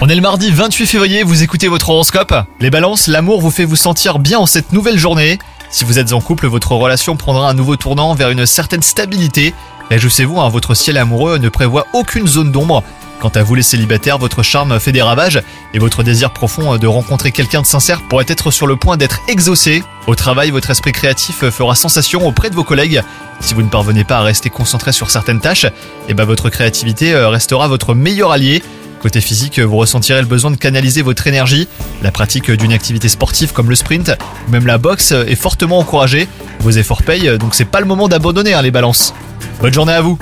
On est le mardi 28 février, vous écoutez votre horoscope. Les balances, l'amour vous fait vous sentir bien en cette nouvelle journée. Si vous êtes en couple, votre relation prendra un nouveau tournant vers une certaine stabilité. Réjouissez-vous, hein, votre ciel amoureux ne prévoit aucune zone d'ombre. Quant à vous les célibataires, votre charme fait des ravages et votre désir profond de rencontrer quelqu'un de sincère pourrait être sur le point d'être exaucé. Au travail, votre esprit créatif fera sensation auprès de vos collègues. Si vous ne parvenez pas à rester concentré sur certaines tâches, eh ben votre créativité euh, restera votre meilleur allié. Côté physique, vous ressentirez le besoin de canaliser votre énergie. La pratique d'une activité sportive comme le sprint même la boxe est fortement encouragée. Vos efforts payent, donc c'est pas le moment d'abandonner hein, les balances. Bonne journée à vous